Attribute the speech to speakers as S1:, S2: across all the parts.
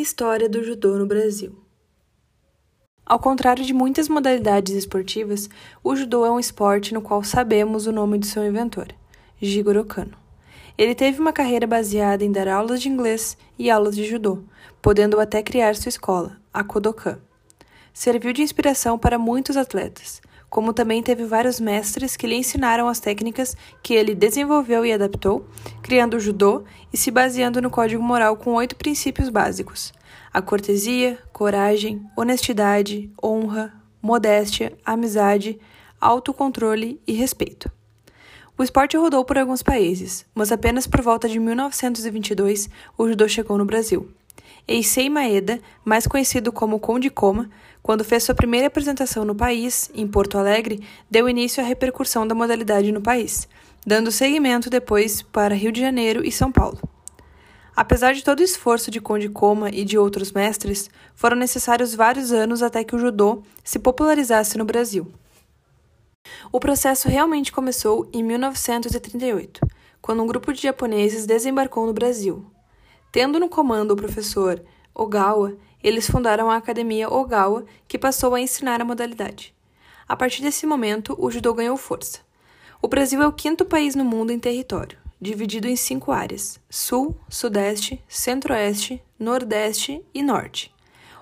S1: História do judô no Brasil. Ao contrário de muitas modalidades esportivas, o judô é um esporte no qual sabemos o nome de seu inventor, Jigoro Kano. Ele teve uma carreira baseada em dar aulas de inglês e aulas de judô, podendo até criar sua escola, a Kodokan. Serviu de inspiração para muitos atletas, como também teve vários mestres que lhe ensinaram as técnicas que ele desenvolveu e adaptou, criando o judô e se baseando no código moral com oito princípios básicos: a cortesia, coragem, honestidade, honra, modéstia, amizade, autocontrole e respeito. O esporte rodou por alguns países, mas apenas por volta de 1922 o judô chegou no Brasil. Eisei Maeda, mais conhecido como Conde Koma, quando fez sua primeira apresentação no país, em Porto Alegre, deu início à repercussão da modalidade no país, dando seguimento depois para Rio de Janeiro e São Paulo. Apesar de todo o esforço de Conde Koma e de outros mestres, foram necessários vários anos até que o judô se popularizasse no Brasil. O processo realmente começou em 1938, quando um grupo de japoneses desembarcou no Brasil, Tendo no comando o professor Ogawa, eles fundaram a Academia Ogawa, que passou a ensinar a modalidade. A partir desse momento, o judô ganhou força. O Brasil é o quinto país no mundo em território, dividido em cinco áreas: Sul, Sudeste, Centro-Oeste, Nordeste e Norte.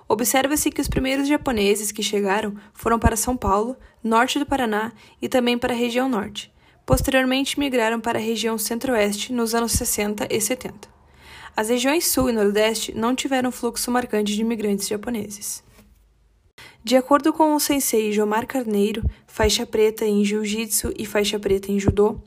S1: Observa-se que os primeiros japoneses que chegaram foram para São Paulo, norte do Paraná e também para a região norte. Posteriormente migraram para a região centro-oeste nos anos 60 e 70. As regiões sul e nordeste não tiveram fluxo marcante de imigrantes japoneses. De acordo com o sensei Jomar Carneiro, faixa preta em jiu-jitsu e faixa preta em judô,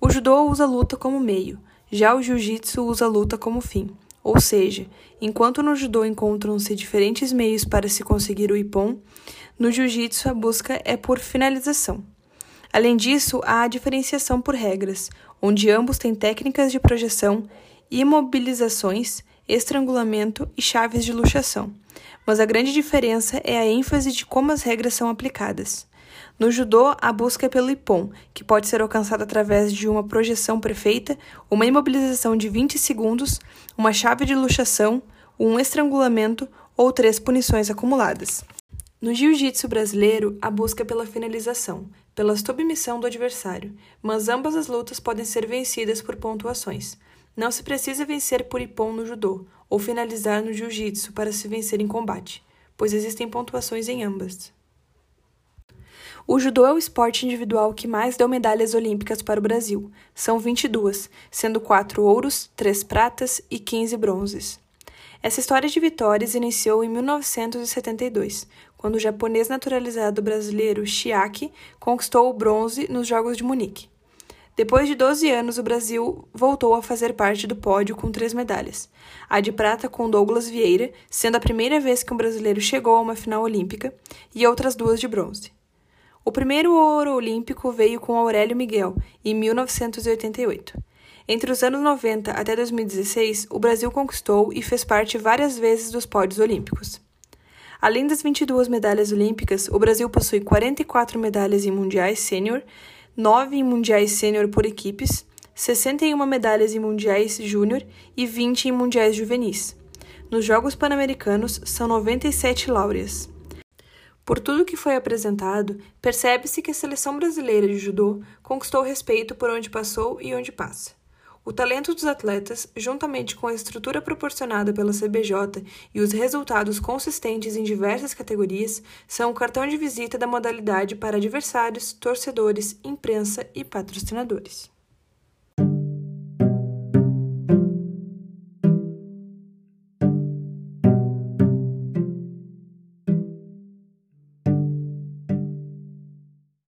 S1: o judô usa a luta como meio, já o jiu-jitsu usa a luta como fim. Ou seja, enquanto no judô encontram-se diferentes meios para se conseguir o ippon, no jiu-jitsu a busca é por finalização. Além disso, há a diferenciação por regras, onde ambos têm técnicas de projeção imobilizações, estrangulamento e chaves de luxação. Mas a grande diferença é a ênfase de como as regras são aplicadas. No judô, a busca é pelo ippon, que pode ser alcançado através de uma projeção perfeita, uma imobilização de 20 segundos, uma chave de luxação, um estrangulamento ou três punições acumuladas. No jiu-jitsu brasileiro, a busca é pela finalização, pela submissão do adversário, mas ambas as lutas podem ser vencidas por pontuações. Não se precisa vencer por ippon no judô ou finalizar no jiu-jitsu para se vencer em combate, pois existem pontuações em ambas. O judô é o esporte individual que mais deu medalhas olímpicas para o Brasil. São 22, sendo 4 ouros, 3 pratas e 15 bronzes. Essa história de vitórias iniciou em 1972, quando o japonês naturalizado brasileiro Chiaki conquistou o bronze nos Jogos de Munique. Depois de 12 anos, o Brasil voltou a fazer parte do pódio com três medalhas. A de prata com Douglas Vieira, sendo a primeira vez que um brasileiro chegou a uma final olímpica, e outras duas de bronze. O primeiro ouro olímpico veio com Aurélio Miguel, em 1988. Entre os anos 90 até 2016, o Brasil conquistou e fez parte várias vezes dos pódios olímpicos. Além das 22 medalhas olímpicas, o Brasil possui 44 medalhas em mundiais sênior 9 em mundiais sênior por equipes, 61 medalhas em mundiais júnior e 20 em mundiais juvenis. Nos Jogos Pan-Americanos, são 97 laureas. Por tudo que foi apresentado, percebe-se que a seleção brasileira de judô conquistou respeito por onde passou e onde passa. O talento dos atletas, juntamente com a estrutura proporcionada pela CBJ e os resultados consistentes em diversas categorias, são o cartão de visita da modalidade para adversários, torcedores, imprensa e patrocinadores.